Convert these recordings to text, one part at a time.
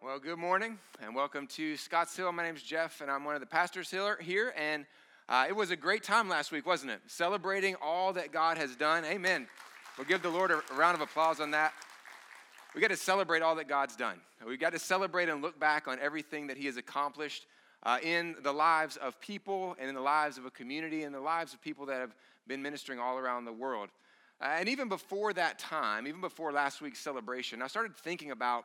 Well, good morning and welcome to Scotts Hill. My name is Jeff and I'm one of the pastors here. And uh, it was a great time last week, wasn't it? Celebrating all that God has done. Amen. We'll give the Lord a, a round of applause on that. We got to celebrate all that God's done. We got to celebrate and look back on everything that He has accomplished uh, in the lives of people and in the lives of a community and the lives of people that have been ministering all around the world. Uh, and even before that time, even before last week's celebration, I started thinking about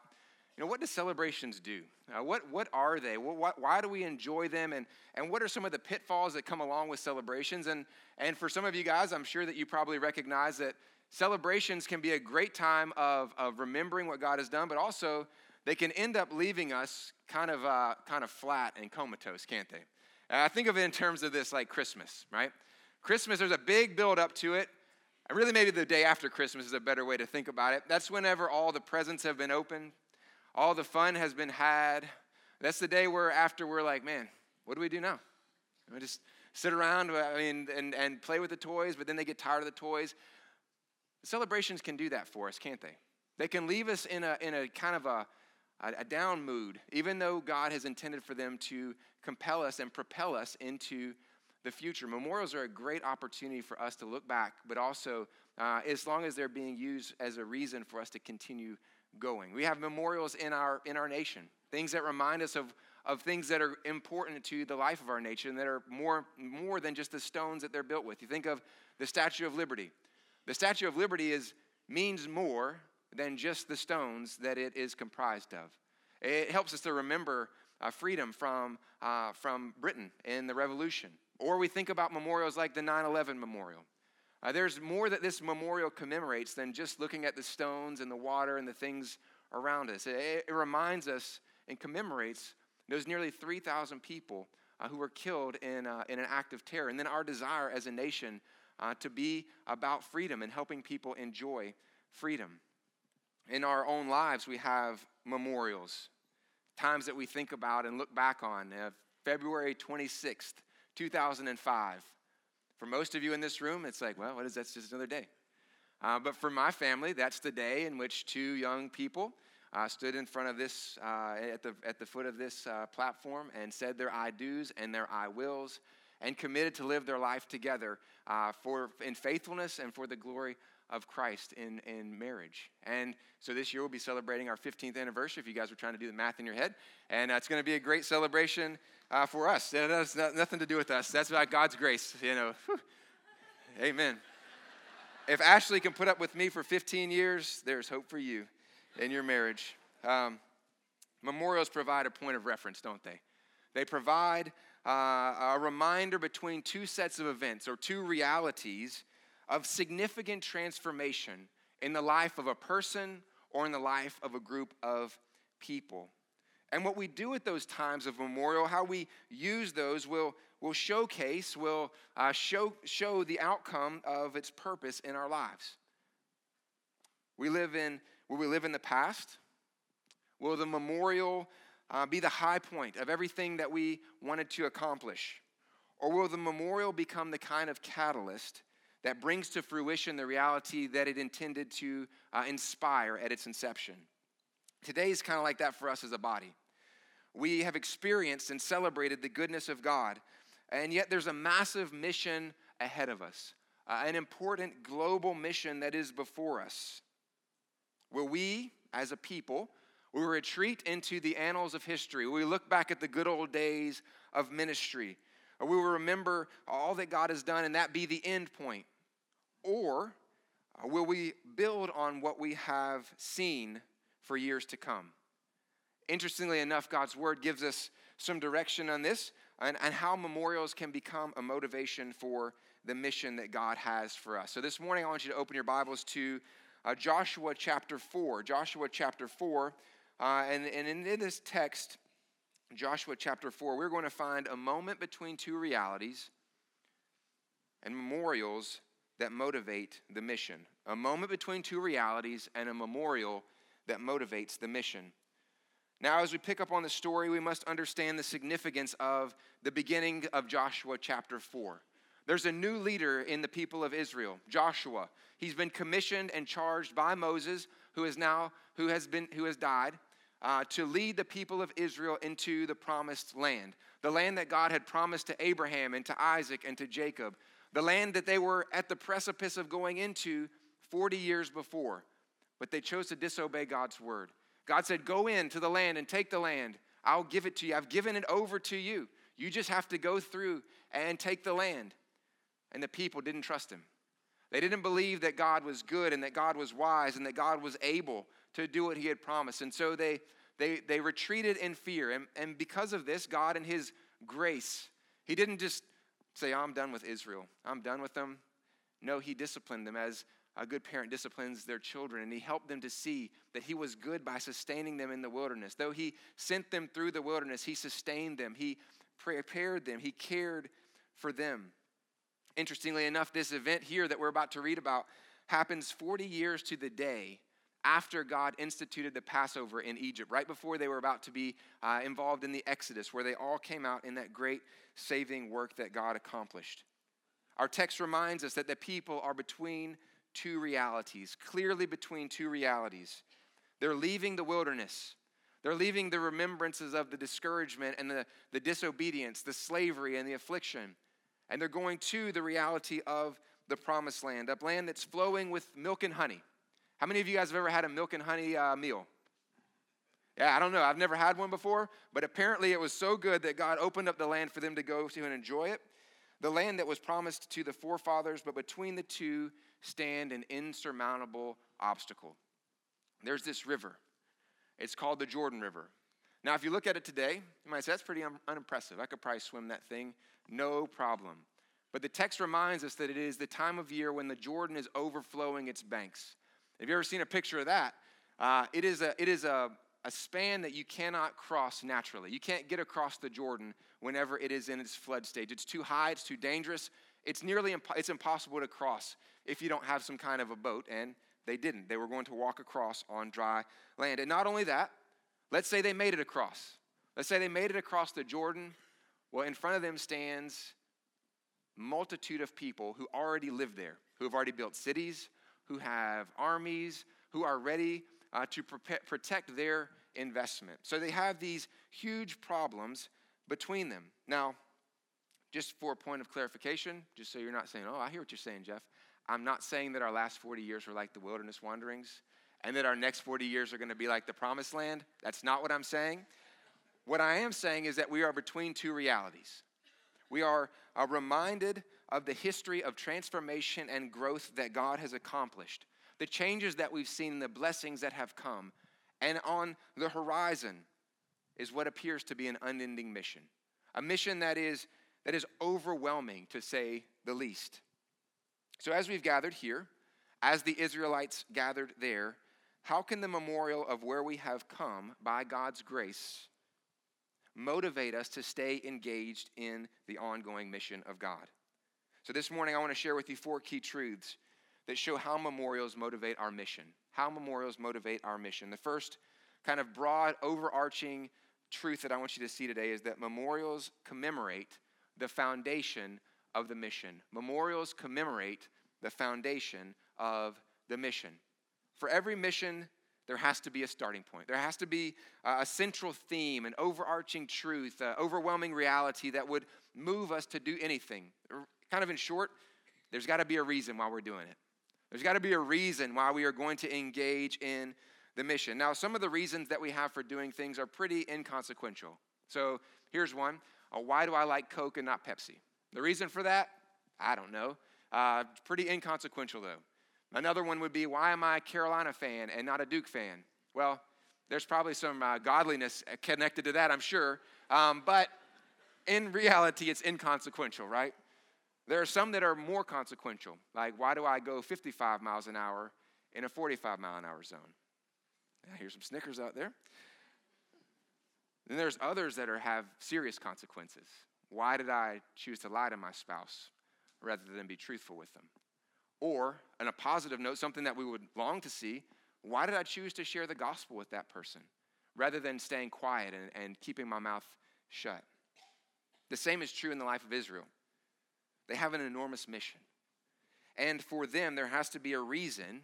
you know, what do celebrations do? Uh, what, what are they? What, what, why do we enjoy them? And, and what are some of the pitfalls that come along with celebrations? And, and for some of you guys, I'm sure that you probably recognize that celebrations can be a great time of, of remembering what God has done, but also they can end up leaving us kind of, uh, kind of flat and comatose, can't they? I think of it in terms of this like Christmas, right? Christmas, there's a big build up to it. Really, maybe the day after Christmas is a better way to think about it. That's whenever all the presents have been opened, all the fun has been had. That's the day where after we're like, man, what do we do now? We just sit around I mean, and, and play with the toys, but then they get tired of the toys. Celebrations can do that for us, can't they? They can leave us in a, in a kind of a, a down mood, even though God has intended for them to compel us and propel us into the future. Memorials are a great opportunity for us to look back, but also, uh, as long as they're being used as a reason for us to continue going. We have memorials in our in our nation, things that remind us of of things that are important to the life of our nation and that are more more than just the stones that they're built with. You think of the Statue of Liberty. The Statue of Liberty is means more than just the stones that it is comprised of. It helps us to remember uh, freedom from, uh, from Britain in the Revolution. Or we think about memorials like the 9 11 memorial. Uh, there's more that this memorial commemorates than just looking at the stones and the water and the things around us. It, it reminds us and commemorates those nearly 3,000 people uh, who were killed in, uh, in an act of terror. And then our desire as a nation uh, to be about freedom and helping people enjoy freedom. In our own lives, we have memorials, times that we think about and look back on. Uh, February 26th, 2005. For most of you in this room, it's like, well, what is that? Just another day. Uh, but for my family, that's the day in which two young people uh, stood in front of this, uh, at, the, at the foot of this uh, platform and said their I do's and their I wills and committed to live their life together uh, for, in faithfulness and for the glory of Christ in, in marriage. And so this year we'll be celebrating our 15th anniversary, if you guys were trying to do the math in your head. And uh, it's going to be a great celebration uh, for us. It has nothing to do with us. That's about God's grace, you know. Amen. If Ashley can put up with me for 15 years, there's hope for you in your marriage. Um, memorials provide a point of reference, don't they? They provide uh, a reminder between two sets of events or two realities of significant transformation in the life of a person or in the life of a group of people. And what we do at those times of memorial, how we use those, will, will showcase, will uh, show, show the outcome of its purpose in our lives. We live in, will we live in the past? Will the memorial uh, be the high point of everything that we wanted to accomplish? Or will the memorial become the kind of catalyst that brings to fruition the reality that it intended to uh, inspire at its inception? Today is kind of like that for us as a body we have experienced and celebrated the goodness of God. And yet there's a massive mission ahead of us, uh, an important global mission that is before us. Will we, as a people, we retreat into the annals of history. We look back at the good old days of ministry. Or we will remember all that God has done and that be the end point. Or uh, will we build on what we have seen for years to come? Interestingly enough, God's word gives us some direction on this and, and how memorials can become a motivation for the mission that God has for us. So this morning, I want you to open your Bibles to uh, Joshua chapter 4. Joshua chapter 4. Uh, and, and in this text, Joshua chapter 4, we're going to find a moment between two realities and memorials that motivate the mission. A moment between two realities and a memorial that motivates the mission. Now, as we pick up on the story, we must understand the significance of the beginning of Joshua chapter 4. There's a new leader in the people of Israel, Joshua. He's been commissioned and charged by Moses, who is now who has been who has died, uh, to lead the people of Israel into the promised land, the land that God had promised to Abraham and to Isaac and to Jacob, the land that they were at the precipice of going into 40 years before. But they chose to disobey God's word. God said, Go into the land and take the land. I'll give it to you. I've given it over to you. You just have to go through and take the land. And the people didn't trust him. They didn't believe that God was good and that God was wise and that God was able to do what he had promised. And so they, they, they retreated in fear. And, and because of this, God, in his grace, he didn't just say, I'm done with Israel, I'm done with them. No, he disciplined them as a good parent disciplines their children, and he helped them to see that he was good by sustaining them in the wilderness. Though he sent them through the wilderness, he sustained them, he prepared them, he cared for them. Interestingly enough, this event here that we're about to read about happens 40 years to the day after God instituted the Passover in Egypt, right before they were about to be uh, involved in the Exodus, where they all came out in that great saving work that God accomplished. Our text reminds us that the people are between two realities, clearly between two realities. They're leaving the wilderness. They're leaving the remembrances of the discouragement and the, the disobedience, the slavery and the affliction. And they're going to the reality of the promised land, a land that's flowing with milk and honey. How many of you guys have ever had a milk and honey uh, meal? Yeah, I don't know. I've never had one before, but apparently it was so good that God opened up the land for them to go to and enjoy it. The land that was promised to the forefathers, but between the two stand an insurmountable obstacle. There's this river. It's called the Jordan River. Now, if you look at it today, you might say, that's pretty un- unimpressive. I could probably swim that thing, no problem. But the text reminds us that it is the time of year when the Jordan is overflowing its banks. Have you ever seen a picture of that? Uh, it is, a, it is a, a span that you cannot cross naturally. You can't get across the Jordan whenever it is in its flood stage. It's too high, it's too dangerous. It's nearly imp- it's impossible to cross if you don't have some kind of a boat, and they didn't. They were going to walk across on dry land. And not only that, let's say they made it across. Let's say they made it across the Jordan. Well, in front of them stands multitude of people who already live there, who have already built cities, who have armies, who are ready uh, to pre- protect their investment. So they have these huge problems between them. Now, just for a point of clarification, just so you're not saying, oh, I hear what you're saying, Jeff. I'm not saying that our last 40 years were like the wilderness wanderings and that our next 40 years are going to be like the promised land. That's not what I'm saying. What I am saying is that we are between two realities. We are, are reminded of the history of transformation and growth that God has accomplished, the changes that we've seen, the blessings that have come. And on the horizon is what appears to be an unending mission, a mission that is, that is overwhelming, to say the least. So, as we've gathered here, as the Israelites gathered there, how can the memorial of where we have come by God's grace motivate us to stay engaged in the ongoing mission of God? So, this morning I want to share with you four key truths that show how memorials motivate our mission. How memorials motivate our mission. The first kind of broad, overarching truth that I want you to see today is that memorials commemorate the foundation of the mission. Memorials commemorate the foundation of the mission. For every mission, there has to be a starting point. There has to be a central theme, an overarching truth, an overwhelming reality that would move us to do anything. Kind of in short, there's got to be a reason why we're doing it. There's got to be a reason why we are going to engage in the mission. Now, some of the reasons that we have for doing things are pretty inconsequential. So here's one uh, Why do I like Coke and not Pepsi? The reason for that, I don't know. Uh, pretty inconsequential, though. Another one would be why am I a Carolina fan and not a Duke fan? Well, there's probably some uh, godliness connected to that, I'm sure. Um, but in reality, it's inconsequential, right? There are some that are more consequential, like why do I go 55 miles an hour in a 45 mile an hour zone? I hear some snickers out there. Then there's others that are, have serious consequences. Why did I choose to lie to my spouse rather than be truthful with them? Or, on a positive note, something that we would long to see, why did I choose to share the gospel with that person rather than staying quiet and, and keeping my mouth shut? The same is true in the life of Israel. They have an enormous mission. And for them, there has to be a reason,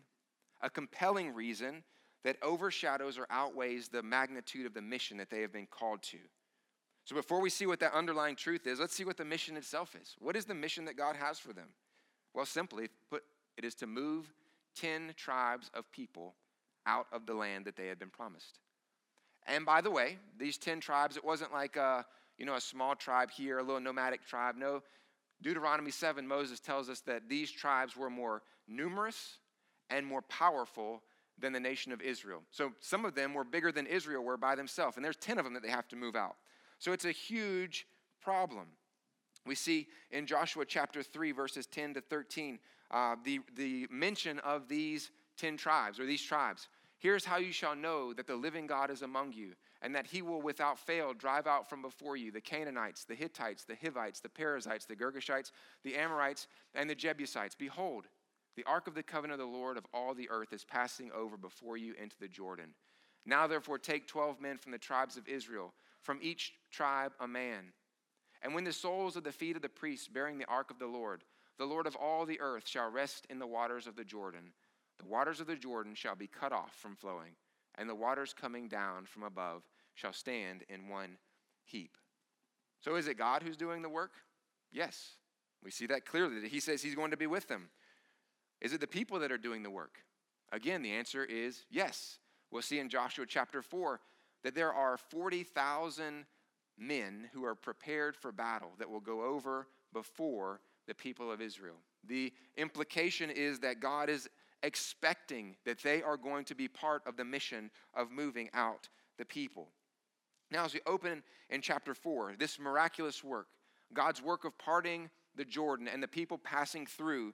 a compelling reason, that overshadows or outweighs the magnitude of the mission that they have been called to. So before we see what that underlying truth is, let's see what the mission itself is. What is the mission that God has for them? Well, simply put, it is to move 10 tribes of people out of the land that they had been promised. And by the way, these 10 tribes, it wasn't like a, you know, a small tribe here, a little nomadic tribe. No, Deuteronomy 7, Moses tells us that these tribes were more numerous and more powerful than the nation of Israel. So some of them were bigger than Israel were by themselves, and there's 10 of them that they have to move out. So it's a huge problem. We see in Joshua chapter 3, verses 10 to 13, uh, the, the mention of these 10 tribes or these tribes. Here's how you shall know that the living God is among you, and that he will without fail drive out from before you the Canaanites, the Hittites, the Hivites, the Perizzites, the Girgashites, the Amorites, and the Jebusites. Behold, the ark of the covenant of the Lord of all the earth is passing over before you into the Jordan. Now, therefore, take 12 men from the tribes of Israel, from each tribe a man. And when the soles of the feet of the priests bearing the ark of the Lord, the Lord of all the earth, shall rest in the waters of the Jordan, the waters of the Jordan shall be cut off from flowing, and the waters coming down from above shall stand in one heap. So, is it God who's doing the work? Yes. We see that clearly. That he says he's going to be with them. Is it the people that are doing the work? Again, the answer is yes. We'll see in Joshua chapter 4 that there are 40,000 men who are prepared for battle that will go over before the people of Israel. The implication is that God is expecting that they are going to be part of the mission of moving out the people. Now, as we open in chapter 4, this miraculous work, God's work of parting the Jordan and the people passing through,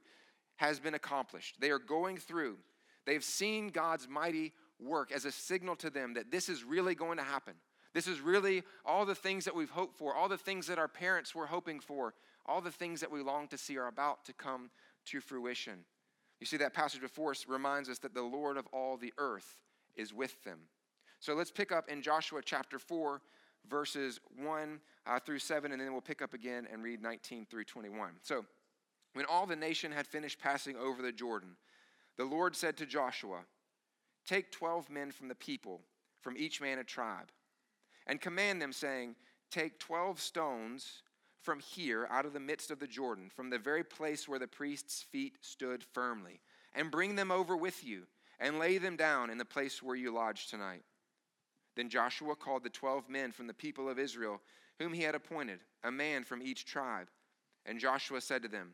has been accomplished. They are going through. They've seen God's mighty work as a signal to them that this is really going to happen. This is really all the things that we've hoped for, all the things that our parents were hoping for, all the things that we long to see are about to come to fruition. You see, that passage before us reminds us that the Lord of all the earth is with them. So let's pick up in Joshua chapter 4, verses 1 uh, through 7, and then we'll pick up again and read 19 through 21. So, when all the nation had finished passing over the Jordan, the Lord said to Joshua, Take 12 men from the people, from each man a tribe, and command them, saying, Take 12 stones from here out of the midst of the Jordan, from the very place where the priest's feet stood firmly, and bring them over with you, and lay them down in the place where you lodge tonight. Then Joshua called the twelve men from the people of Israel, whom he had appointed, a man from each tribe. And Joshua said to them,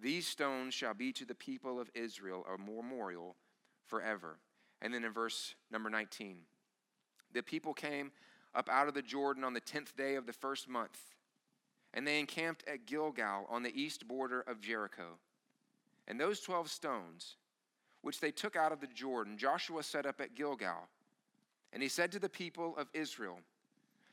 these stones shall be to the people of Israel a memorial forever. And then in verse number 19, the people came up out of the Jordan on the 10th day of the first month, and they encamped at Gilgal on the east border of Jericho. And those 12 stones, which they took out of the Jordan, Joshua set up at Gilgal. And he said to the people of Israel,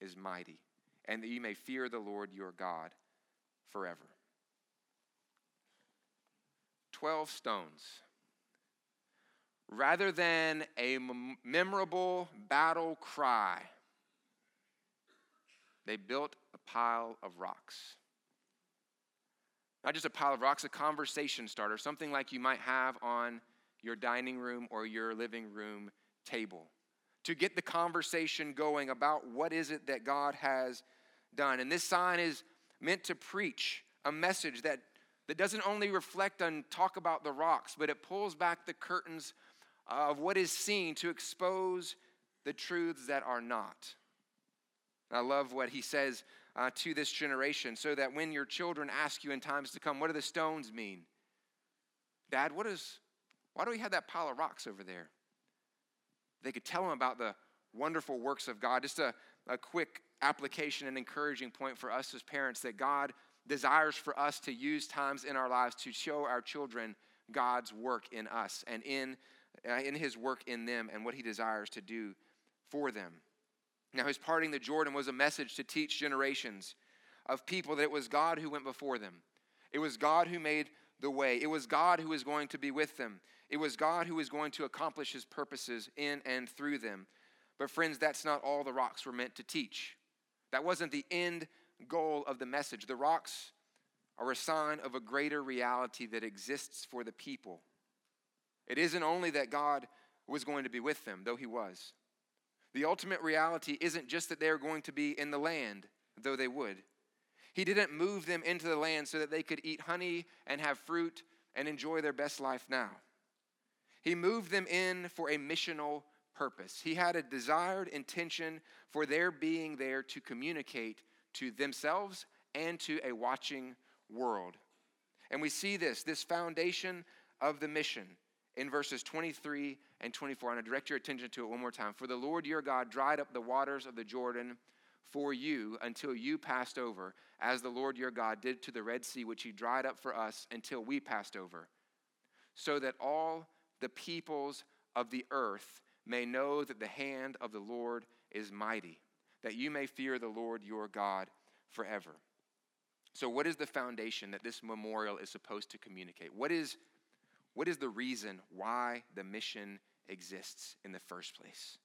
is mighty, and that you may fear the Lord your God forever. 12 stones. Rather than a memorable battle cry, they built a pile of rocks. Not just a pile of rocks, a conversation starter, something like you might have on your dining room or your living room table to get the conversation going about what is it that God has done. And this sign is meant to preach a message that that doesn't only reflect and talk about the rocks, but it pulls back the curtains of what is seen to expose the truths that are not. I love what he says uh, to this generation so that when your children ask you in times to come, what do the stones mean? Dad, what is, why do we have that pile of rocks over there? They could tell them about the wonderful works of God. Just a, a quick application and encouraging point for us as parents that God desires for us to use times in our lives to show our children God's work in us and in, uh, in his work in them and what he desires to do for them. Now, his parting the Jordan was a message to teach generations of people that it was God who went before them. It was God who made the way. It was God who was going to be with them. It was God who was going to accomplish his purposes in and through them. But, friends, that's not all the rocks were meant to teach. That wasn't the end goal of the message. The rocks are a sign of a greater reality that exists for the people. It isn't only that God was going to be with them, though he was. The ultimate reality isn't just that they're going to be in the land, though they would. He didn't move them into the land so that they could eat honey and have fruit and enjoy their best life now. He moved them in for a missional purpose. He had a desired intention for their being there to communicate to themselves and to a watching world. And we see this, this foundation of the mission in verses 23 and 24. And I direct your attention to it one more time. For the Lord your God dried up the waters of the Jordan for you until you passed over, as the Lord your God did to the Red Sea, which he dried up for us until we passed over, so that all the peoples of the earth may know that the hand of the Lord is mighty, that you may fear the Lord your God forever. So, what is the foundation that this memorial is supposed to communicate? What is, what is the reason why the mission exists in the first place?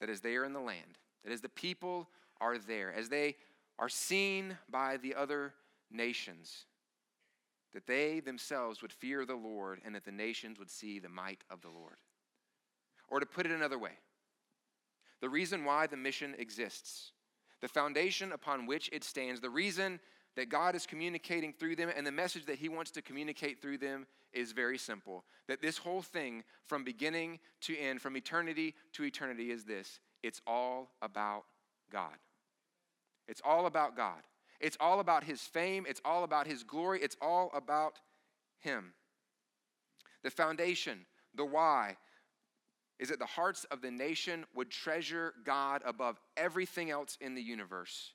That as they are in the land, that as the people are there, as they are seen by the other nations, that they themselves would fear the Lord and that the nations would see the might of the Lord. Or to put it another way, the reason why the mission exists, the foundation upon which it stands, the reason that God is communicating through them and the message that He wants to communicate through them is very simple. That this whole thing, from beginning to end, from eternity to eternity, is this it's all about God. It's all about God. It's all about His fame. It's all about His glory. It's all about Him. The foundation, the why, is that the hearts of the nation would treasure God above everything else in the universe,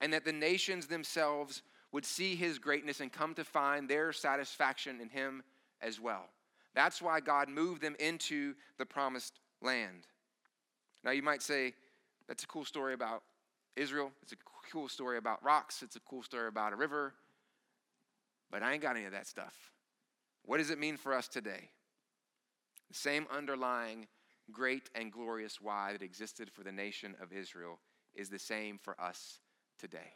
and that the nations themselves would see his greatness and come to find their satisfaction in him as well. That's why God moved them into the promised land. Now, you might say, that's a cool story about Israel. It's a cool story about rocks. It's a cool story about a river. But I ain't got any of that stuff. What does it mean for us today? The same underlying great and glorious why that existed for the nation of Israel is the same for us today.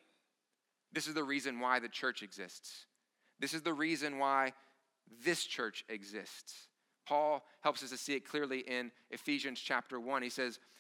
This is the reason why the church exists. This is the reason why this church exists. Paul helps us to see it clearly in Ephesians chapter 1. He says,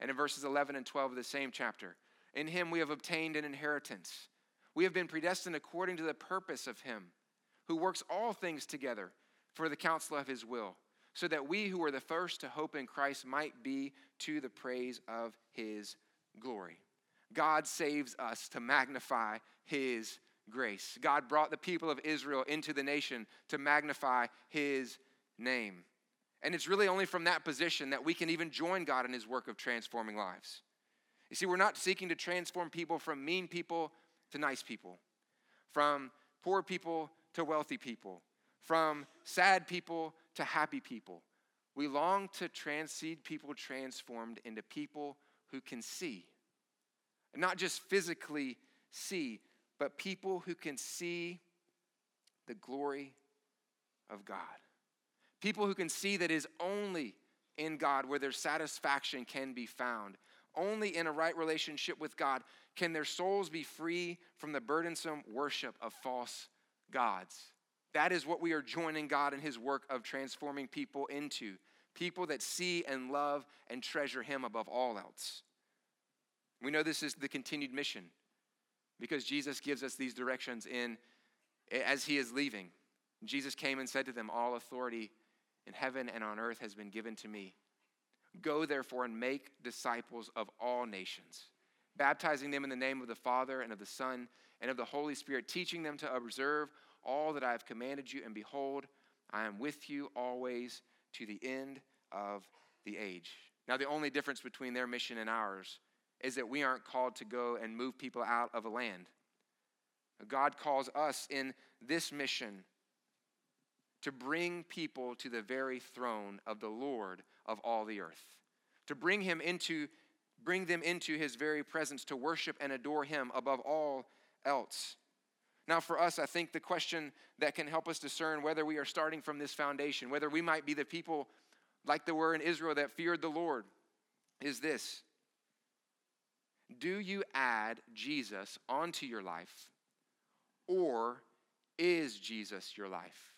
And in verses 11 and 12 of the same chapter, in him we have obtained an inheritance. We have been predestined according to the purpose of him, who works all things together for the counsel of his will so that we who were the first to hope in Christ might be to the praise of his glory. God saves us to magnify his grace. God brought the people of Israel into the nation to magnify his name. And it's really only from that position that we can even join God in his work of transforming lives. You see, we're not seeking to transform people from mean people to nice people, from poor people to wealthy people, from sad people to happy people. We long to transcend people transformed into people who can see. And not just physically see, but people who can see the glory of God. People who can see that it is only in God where their satisfaction can be found. Only in a right relationship with God can their souls be free from the burdensome worship of false gods. That is what we are joining God in his work of transforming people into people that see and love and treasure him above all else. We know this is the continued mission because Jesus gives us these directions in as he is leaving. Jesus came and said to them, All authority in heaven and on earth has been given to me. Go therefore and make disciples of all nations, baptizing them in the name of the Father and of the Son and of the Holy Spirit, teaching them to observe all that I have commanded you. And behold, I am with you always to the end of the age. Now, the only difference between their mission and ours is that we aren't called to go and move people out of a land. God calls us in this mission to bring people to the very throne of the Lord of all the earth, to bring him into bring them into his very presence to worship and adore him above all else. Now, for us, I think the question that can help us discern whether we are starting from this foundation, whether we might be the people like there were in Israel that feared the Lord, is this Do you add Jesus onto your life, or is Jesus your life?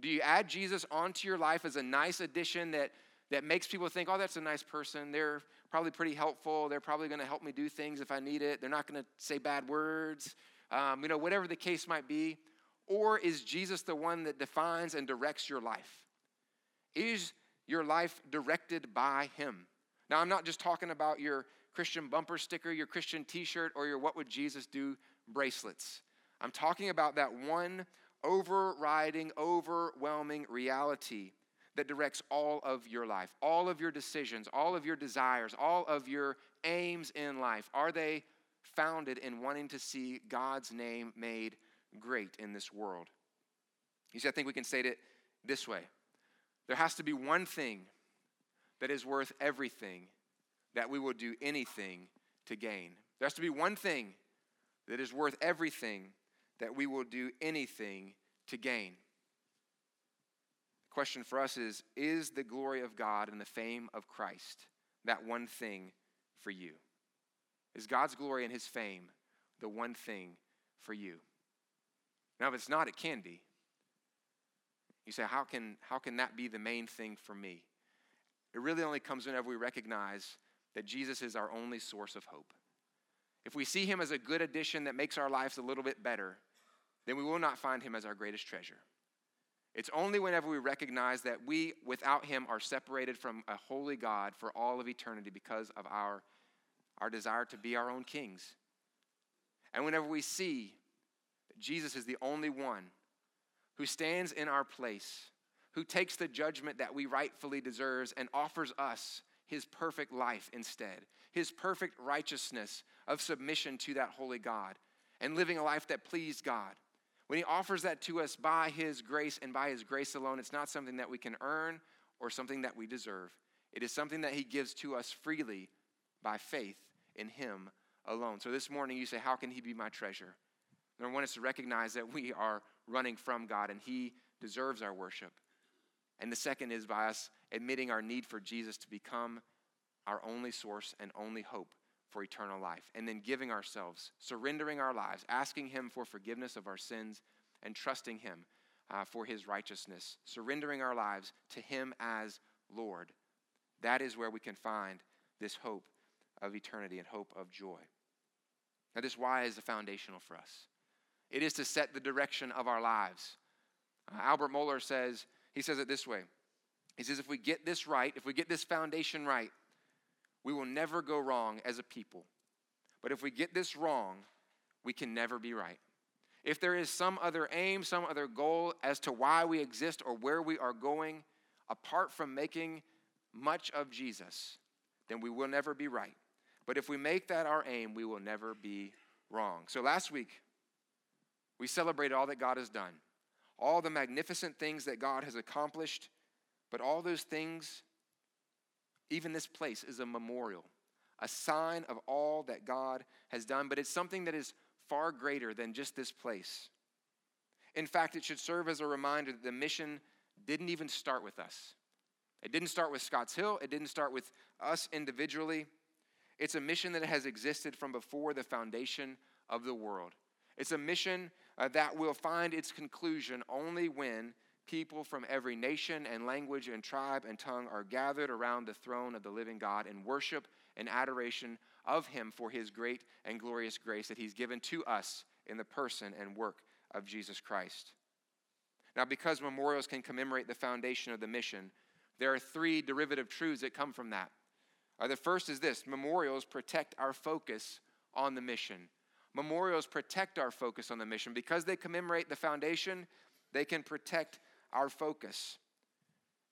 Do you add Jesus onto your life as a nice addition that, that makes people think, oh, that's a nice person? They're probably pretty helpful. They're probably going to help me do things if I need it. They're not going to say bad words. Um, you know, whatever the case might be. Or is Jesus the one that defines and directs your life? Is your life directed by Him. Now, I'm not just talking about your Christian bumper sticker, your Christian t shirt, or your What Would Jesus Do bracelets. I'm talking about that one overriding, overwhelming reality that directs all of your life, all of your decisions, all of your desires, all of your aims in life. Are they founded in wanting to see God's name made great in this world? You see, I think we can state it this way there has to be one thing that is worth everything that we will do anything to gain. There has to be one thing that is worth everything that we will do anything to gain. The question for us is Is the glory of God and the fame of Christ that one thing for you? Is God's glory and his fame the one thing for you? Now, if it's not, it can be. You say, how can, how can that be the main thing for me? It really only comes whenever we recognize that Jesus is our only source of hope. If we see him as a good addition that makes our lives a little bit better, then we will not find him as our greatest treasure. It's only whenever we recognize that we, without him, are separated from a holy God for all of eternity because of our, our desire to be our own kings. And whenever we see that Jesus is the only one who stands in our place, who takes the judgment that we rightfully deserve and offers us his perfect life instead, his perfect righteousness of submission to that holy God and living a life that pleased God. When he offers that to us by his grace and by his grace alone, it's not something that we can earn or something that we deserve. It is something that he gives to us freely by faith in him alone. So this morning you say, How can he be my treasure? Number one is to recognize that we are running from God and He deserves our worship. And the second is by us admitting our need for Jesus to become our only source and only hope for eternal life. And then giving ourselves, surrendering our lives, asking Him for forgiveness of our sins, and trusting Him uh, for His righteousness, surrendering our lives to Him as Lord. That is where we can find this hope of eternity and hope of joy. Now, this why is the foundational for us. It is to set the direction of our lives. Uh, Albert Mohler says, he says it this way. He says, if we get this right, if we get this foundation right, we will never go wrong as a people. But if we get this wrong, we can never be right. If there is some other aim, some other goal as to why we exist or where we are going, apart from making much of Jesus, then we will never be right. But if we make that our aim, we will never be wrong. So last week, we celebrated all that God has done, all the magnificent things that God has accomplished, but all those things, even this place, is a memorial, a sign of all that God has done, but it's something that is far greater than just this place. In fact, it should serve as a reminder that the mission didn't even start with us. It didn't start with Scotts Hill, it didn't start with us individually. It's a mission that has existed from before the foundation of the world. It's a mission uh, that will find its conclusion only when people from every nation and language and tribe and tongue are gathered around the throne of the living God in worship and adoration of Him for His great and glorious grace that He's given to us in the person and work of Jesus Christ. Now, because memorials can commemorate the foundation of the mission, there are three derivative truths that come from that. Uh, the first is this memorials protect our focus on the mission. Memorials protect our focus on the mission. Because they commemorate the foundation, they can protect our focus.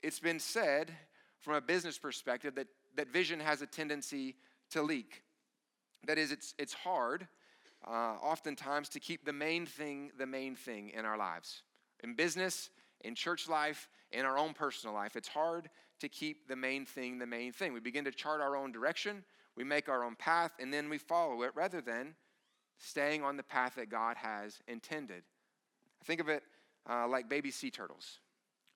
It's been said from a business perspective that, that vision has a tendency to leak. That is, it's, it's hard, uh, oftentimes, to keep the main thing the main thing in our lives. In business, in church life, in our own personal life, it's hard to keep the main thing the main thing. We begin to chart our own direction, we make our own path, and then we follow it rather than staying on the path that God has intended. Think of it uh, like baby sea turtles.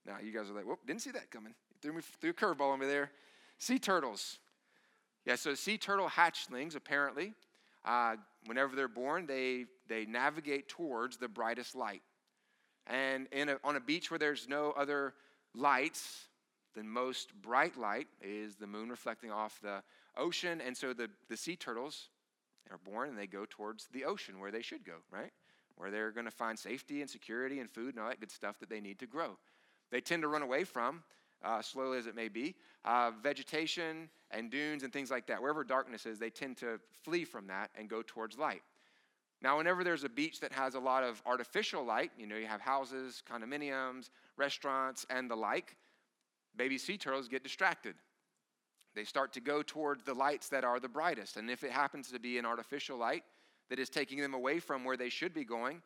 Now, you guys are like, whoop, didn't see that coming. Threw me threw a curveball over there. Sea turtles. Yeah, so sea turtle hatchlings, apparently, uh, whenever they're born, they, they navigate towards the brightest light. And in a, on a beach where there's no other lights, the most bright light is the moon reflecting off the ocean. And so the, the sea turtles are born and they go towards the ocean where they should go, right? Where they're going to find safety and security and food and all that good stuff that they need to grow. They tend to run away from, uh, slowly as it may be, uh, vegetation and dunes and things like that. Wherever darkness is, they tend to flee from that and go towards light. Now, whenever there's a beach that has a lot of artificial light, you know, you have houses, condominiums, restaurants, and the like, baby sea turtles get distracted. They start to go towards the lights that are the brightest. And if it happens to be an artificial light, that is taking them away from where they should be going,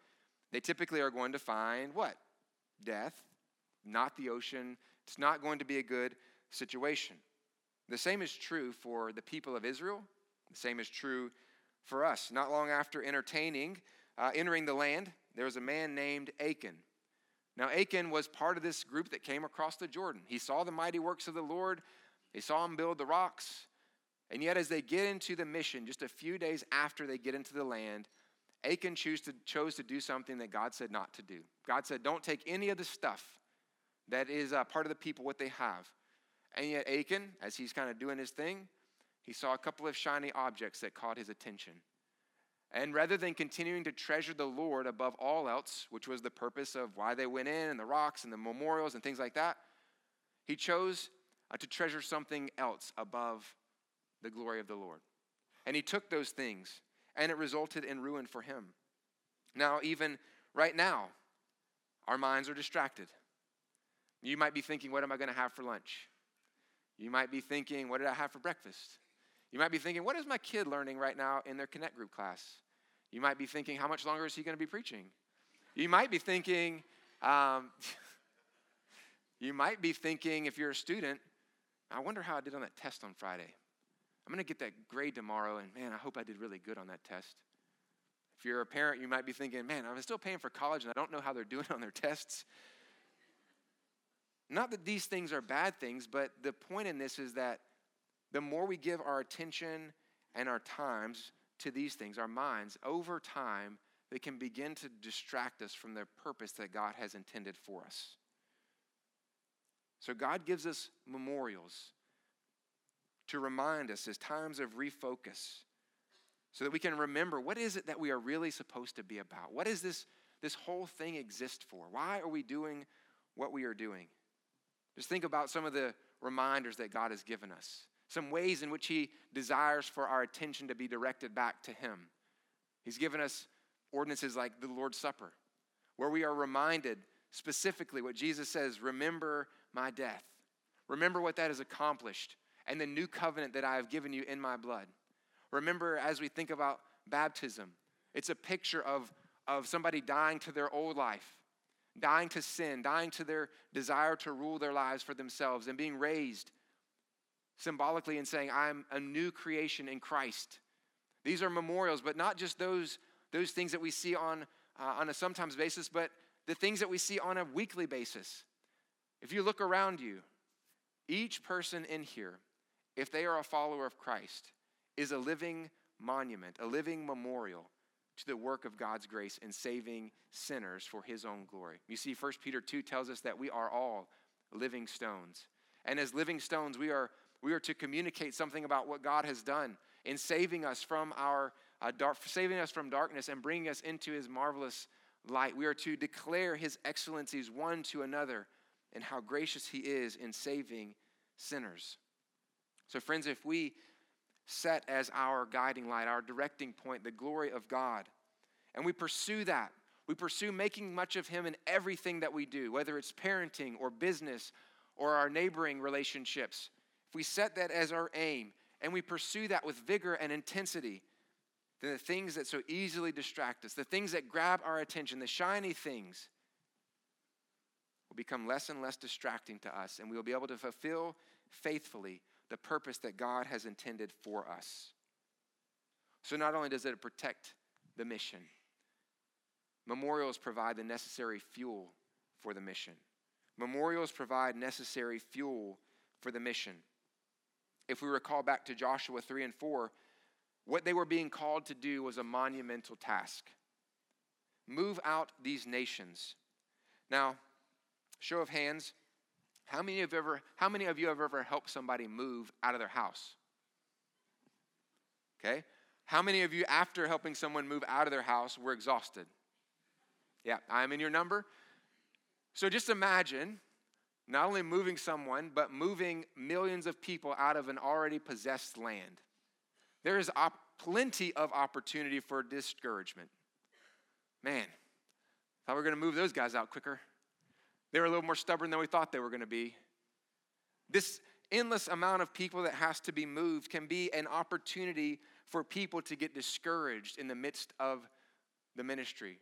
they typically are going to find what? Death, not the ocean. It's not going to be a good situation. The same is true for the people of Israel. The same is true for us. Not long after entertaining, uh, entering the land, there was a man named Achan. Now, Achan was part of this group that came across the Jordan. He saw the mighty works of the Lord, he saw him build the rocks, and yet, as they get into the mission, just a few days after they get into the land, Achan chose to, chose to do something that God said not to do. God said, Don't take any of the stuff that is uh, part of the people, what they have. And yet, Achan, as he's kind of doing his thing, he saw a couple of shiny objects that caught his attention. And rather than continuing to treasure the Lord above all else, which was the purpose of why they went in and the rocks and the memorials and things like that, he chose uh, to treasure something else above the glory of the Lord. And he took those things, and it resulted in ruin for him. Now, even right now, our minds are distracted. You might be thinking, What am I going to have for lunch? You might be thinking, What did I have for breakfast? You might be thinking, What is my kid learning right now in their Connect group class? You might be thinking, How much longer is he going to be preaching? You might be thinking, um, You might be thinking, if you're a student, I wonder how I did on that test on Friday. I'm going to get that grade tomorrow, and man, I hope I did really good on that test. If you're a parent, you might be thinking, man, I'm still paying for college, and I don't know how they're doing on their tests. Not that these things are bad things, but the point in this is that the more we give our attention and our times to these things, our minds, over time, they can begin to distract us from the purpose that God has intended for us. So God gives us memorials to remind us as times of refocus so that we can remember what is it that we are really supposed to be about? What does this, this whole thing exist for? Why are we doing what we are doing? Just think about some of the reminders that God has given us, some ways in which He desires for our attention to be directed back to Him. He's given us ordinances like the Lord's Supper, where we are reminded specifically what Jesus says remember my death. Remember what that has accomplished and the new covenant that I have given you in my blood. Remember, as we think about baptism, it's a picture of, of somebody dying to their old life, dying to sin, dying to their desire to rule their lives for themselves, and being raised symbolically and saying, I'm a new creation in Christ. These are memorials, but not just those, those things that we see on, uh, on a sometimes basis, but the things that we see on a weekly basis. If you look around you, each person in here, if they are a follower of Christ, is a living monument, a living memorial to the work of God's grace in saving sinners for his own glory. You see, 1 Peter 2 tells us that we are all living stones. And as living stones, we are, we are to communicate something about what God has done in saving us from our uh, dark, saving us from darkness and bringing us into his marvelous light. We are to declare his excellencies one to another and how gracious he is in saving sinners. So, friends, if we set as our guiding light, our directing point, the glory of God, and we pursue that, we pursue making much of him in everything that we do, whether it's parenting or business or our neighboring relationships. If we set that as our aim and we pursue that with vigor and intensity, then the things that so easily distract us, the things that grab our attention, the shiny things, will become less and less distracting to us, and we will be able to fulfill faithfully the purpose that God has intended for us. So, not only does it protect the mission, memorials provide the necessary fuel for the mission. Memorials provide necessary fuel for the mission. If we recall back to Joshua 3 and 4, what they were being called to do was a monumental task move out these nations. Now, show of hands, how many of, ever, how many of you have ever helped somebody move out of their house? Okay. How many of you, after helping someone move out of their house, were exhausted? Yeah, I'm in your number. So just imagine not only moving someone, but moving millions of people out of an already possessed land. There is op- plenty of opportunity for discouragement. Man, thought we were going to move those guys out quicker. They were a little more stubborn than we thought they were going to be. This endless amount of people that has to be moved can be an opportunity for people to get discouraged in the midst of the ministry.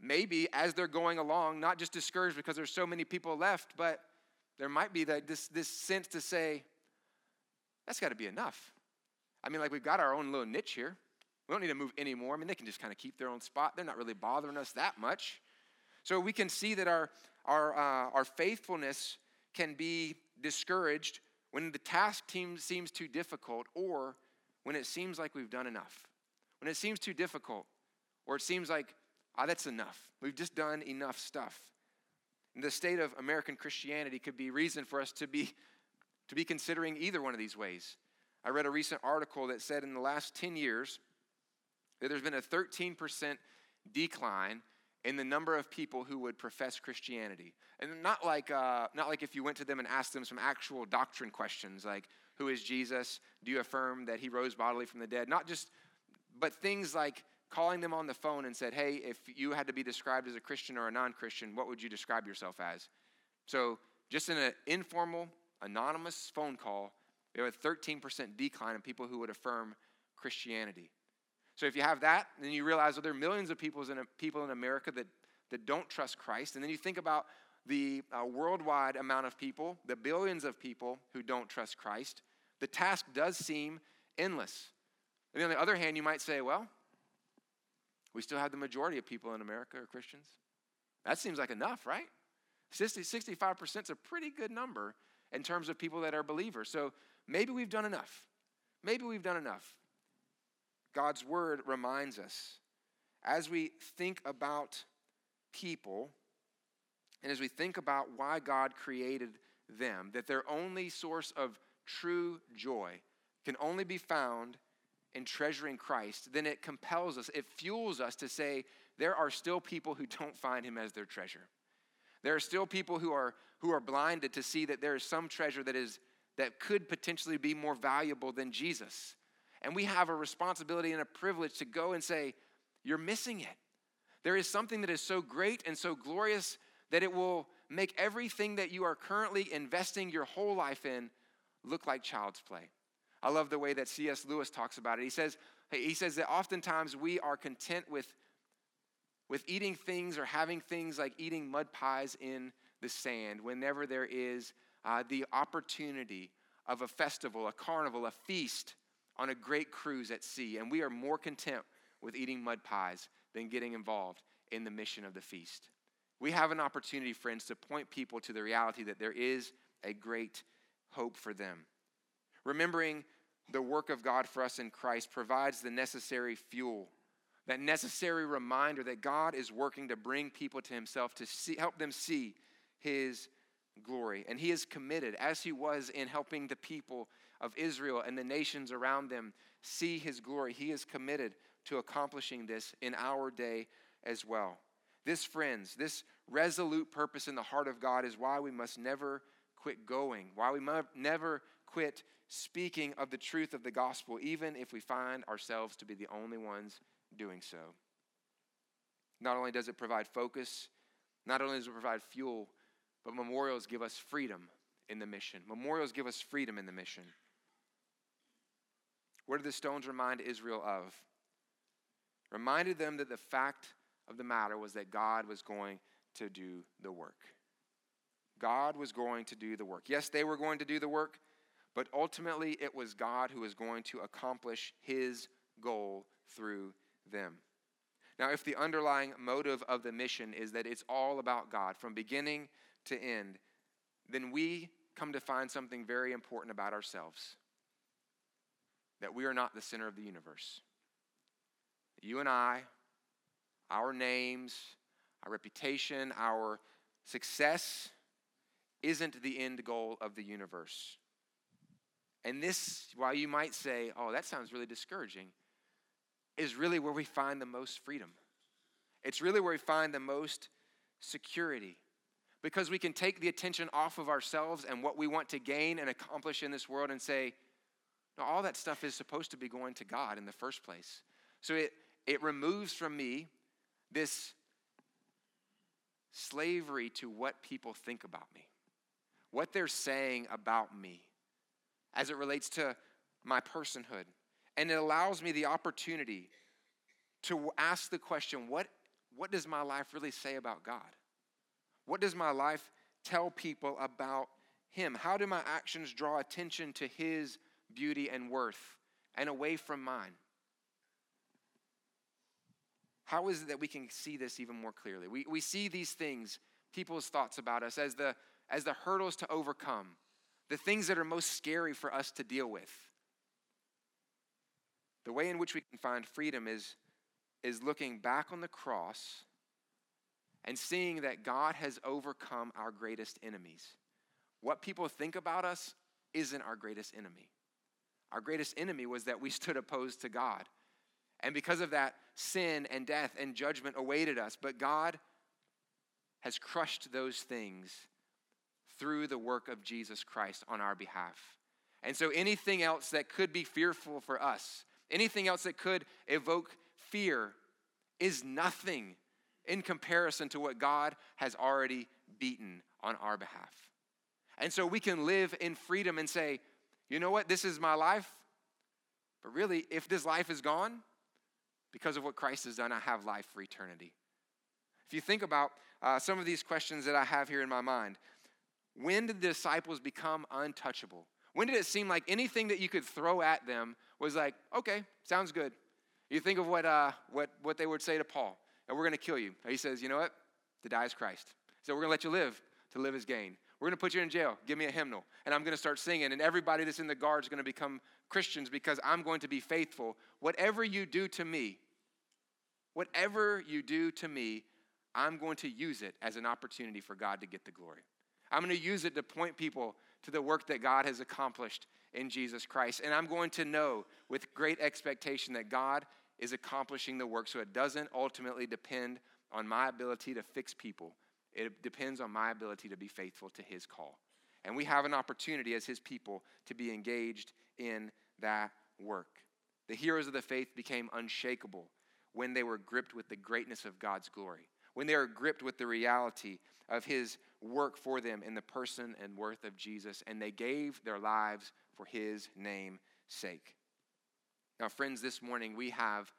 Maybe as they're going along, not just discouraged because there's so many people left, but there might be that this, this sense to say, that's got to be enough. I mean, like we've got our own little niche here. We don't need to move anymore. I mean, they can just kind of keep their own spot. They're not really bothering us that much. So we can see that our, our, uh, our faithfulness can be discouraged when the task team seems too difficult or when it seems like we've done enough. When it seems too difficult or it seems like, ah, that's enough. We've just done enough stuff. And the state of American Christianity could be reason for us to be, to be considering either one of these ways. I read a recent article that said in the last 10 years that there's been a 13% decline in the number of people who would profess Christianity. And not like, uh, not like if you went to them and asked them some actual doctrine questions, like, who is Jesus? Do you affirm that he rose bodily from the dead? Not just, but things like calling them on the phone and said, hey, if you had to be described as a Christian or a non Christian, what would you describe yourself as? So, just in an informal, anonymous phone call, we have a 13% decline in people who would affirm Christianity. So if you have that, then you realize that there are millions of people in, people in America that, that don't trust Christ. And then you think about the uh, worldwide amount of people, the billions of people who don't trust Christ. The task does seem endless. And on the other hand, you might say, well, we still have the majority of people in America are Christians. That seems like enough, right? 60, 65% is a pretty good number in terms of people that are believers. So maybe we've done enough. Maybe we've done enough. God's word reminds us as we think about people and as we think about why God created them, that their only source of true joy can only be found in treasuring Christ, then it compels us, it fuels us to say, there are still people who don't find him as their treasure. There are still people who are, who are blinded to see that there is some treasure that, is, that could potentially be more valuable than Jesus. And we have a responsibility and a privilege to go and say, You're missing it. There is something that is so great and so glorious that it will make everything that you are currently investing your whole life in look like child's play. I love the way that C.S. Lewis talks about it. He says, he says that oftentimes we are content with, with eating things or having things like eating mud pies in the sand whenever there is uh, the opportunity of a festival, a carnival, a feast on a great cruise at sea, and we are more content with eating mud pies than getting involved in the mission of the feast. We have an opportunity, friends, to point people to the reality that there is a great hope for them. Remembering the work of God for us in Christ provides the necessary fuel, that necessary reminder that God is working to bring people to Himself, to see, help them see His glory. And He is committed, as He was in helping the people of Israel and the nations around them see His glory. He is committed to accomplishing this in our day as well. This, friends, this resolute purpose in the heart of God is why we must never quit going, why we must never quit speaking of the truth of the gospel, even if we find ourselves to be the only ones doing so. Not only does it provide focus, not only does it provide fuel, but memorials give us freedom in the mission. Memorials give us freedom in the mission. What did the stones remind Israel of? Reminded them that the fact of the matter was that God was going to do the work. God was going to do the work. Yes, they were going to do the work, but ultimately it was God who was going to accomplish his goal through them. Now, if the underlying motive of the mission is that it's all about God from beginning to end, then we come to find something very important about ourselves that we are not the center of the universe. You and I, our names, our reputation, our success isn't the end goal of the universe. And this, while you might say, oh, that sounds really discouraging, is really where we find the most freedom. It's really where we find the most security. Because we can take the attention off of ourselves and what we want to gain and accomplish in this world and say, no, all that stuff is supposed to be going to God in the first place. So it, it removes from me this slavery to what people think about me, what they're saying about me as it relates to my personhood. And it allows me the opportunity to ask the question what, what does my life really say about God? What does my life tell people about Him? How do my actions draw attention to His beauty and worth and away from mine? How is it that we can see this even more clearly? We, we see these things, people's thoughts about us, as the, as the hurdles to overcome, the things that are most scary for us to deal with. The way in which we can find freedom is, is looking back on the cross and seeing that God has overcome our greatest enemies. What people think about us isn't our greatest enemy. Our greatest enemy was that we stood opposed to God. And because of that, sin and death and judgment awaited us. But God has crushed those things through the work of Jesus Christ on our behalf. And so anything else that could be fearful for us, anything else that could evoke fear, is nothing in comparison to what God has already beaten on our behalf. And so we can live in freedom and say, you know what, this is my life. But really, if this life is gone, because of what Christ has done, I have life for eternity. If you think about uh, some of these questions that I have here in my mind, when did the disciples become untouchable? When did it seem like anything that you could throw at them was like, okay, sounds good? You think of what, uh, what, what they would say to Paul, and we're going to kill you. He says, you know what? To die is Christ. So we're going to let you live. To live is gain. We're going to put you in jail. Give me a hymnal. And I'm going to start singing, and everybody that's in the guard is going to become Christians because I'm going to be faithful. Whatever you do to me, whatever you do to me, I'm going to use it as an opportunity for God to get the glory. I'm going to use it to point people to the work that God has accomplished in Jesus Christ. And I'm going to know with great expectation that God is accomplishing the work so it doesn't ultimately depend on my ability to fix people it depends on my ability to be faithful to his call. And we have an opportunity as his people to be engaged in that work. The heroes of the faith became unshakable when they were gripped with the greatness of God's glory, when they were gripped with the reality of his work for them in the person and worth of Jesus, and they gave their lives for his name's sake. Now, friends, this morning we have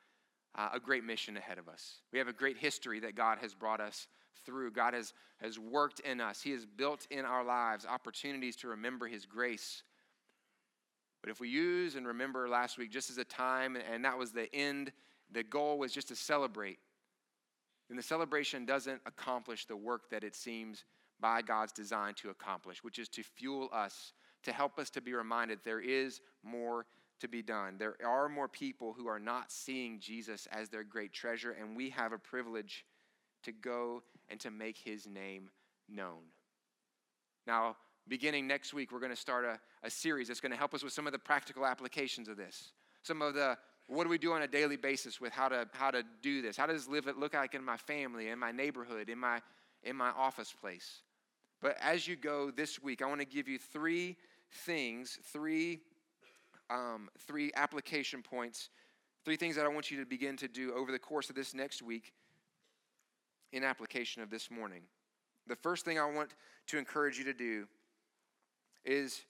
uh, a great mission ahead of us. We have a great history that God has brought us through. God has, has worked in us, He has built in our lives opportunities to remember His grace. But if we use and remember last week just as a time, and that was the end, the goal was just to celebrate, then the celebration doesn't accomplish the work that it seems by God's design to accomplish, which is to fuel us, to help us to be reminded there is more to be done. There are more people who are not seeing Jesus as their great treasure, and we have a privilege to go and to make his name known. Now, beginning next week, we're going to start a, a series that's going to help us with some of the practical applications of this. Some of the what do we do on a daily basis with how to how to do this? How does live it look like in my family, in my neighborhood, in my in my office place? But as you go this week, I want to give you three things, three um, three application points, three things that I want you to begin to do over the course of this next week in application of this morning. The first thing I want to encourage you to do is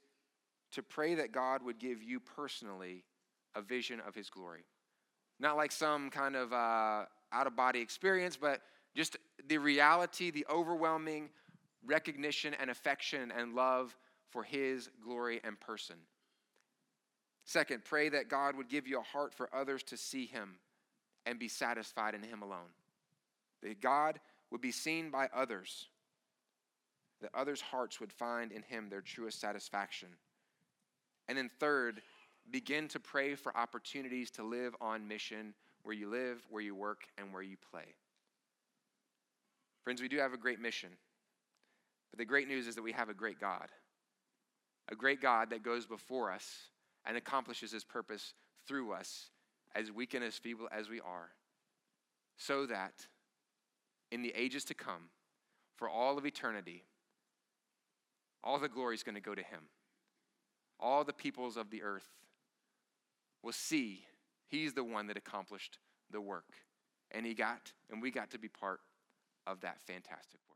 to pray that God would give you personally a vision of his glory. Not like some kind of uh, out of body experience, but just the reality, the overwhelming recognition and affection and love for his glory and person. Second, pray that God would give you a heart for others to see him and be satisfied in him alone. That God would be seen by others, that others' hearts would find in him their truest satisfaction. And then, third, begin to pray for opportunities to live on mission where you live, where you work, and where you play. Friends, we do have a great mission. But the great news is that we have a great God. A great God that goes before us and accomplishes his purpose through us, as weak and as feeble as we are, so that in the ages to come, for all of eternity, all the glory is going to go to him. All the peoples of the earth will see he's the one that accomplished the work. And he got, and we got to be part of that fantastic work.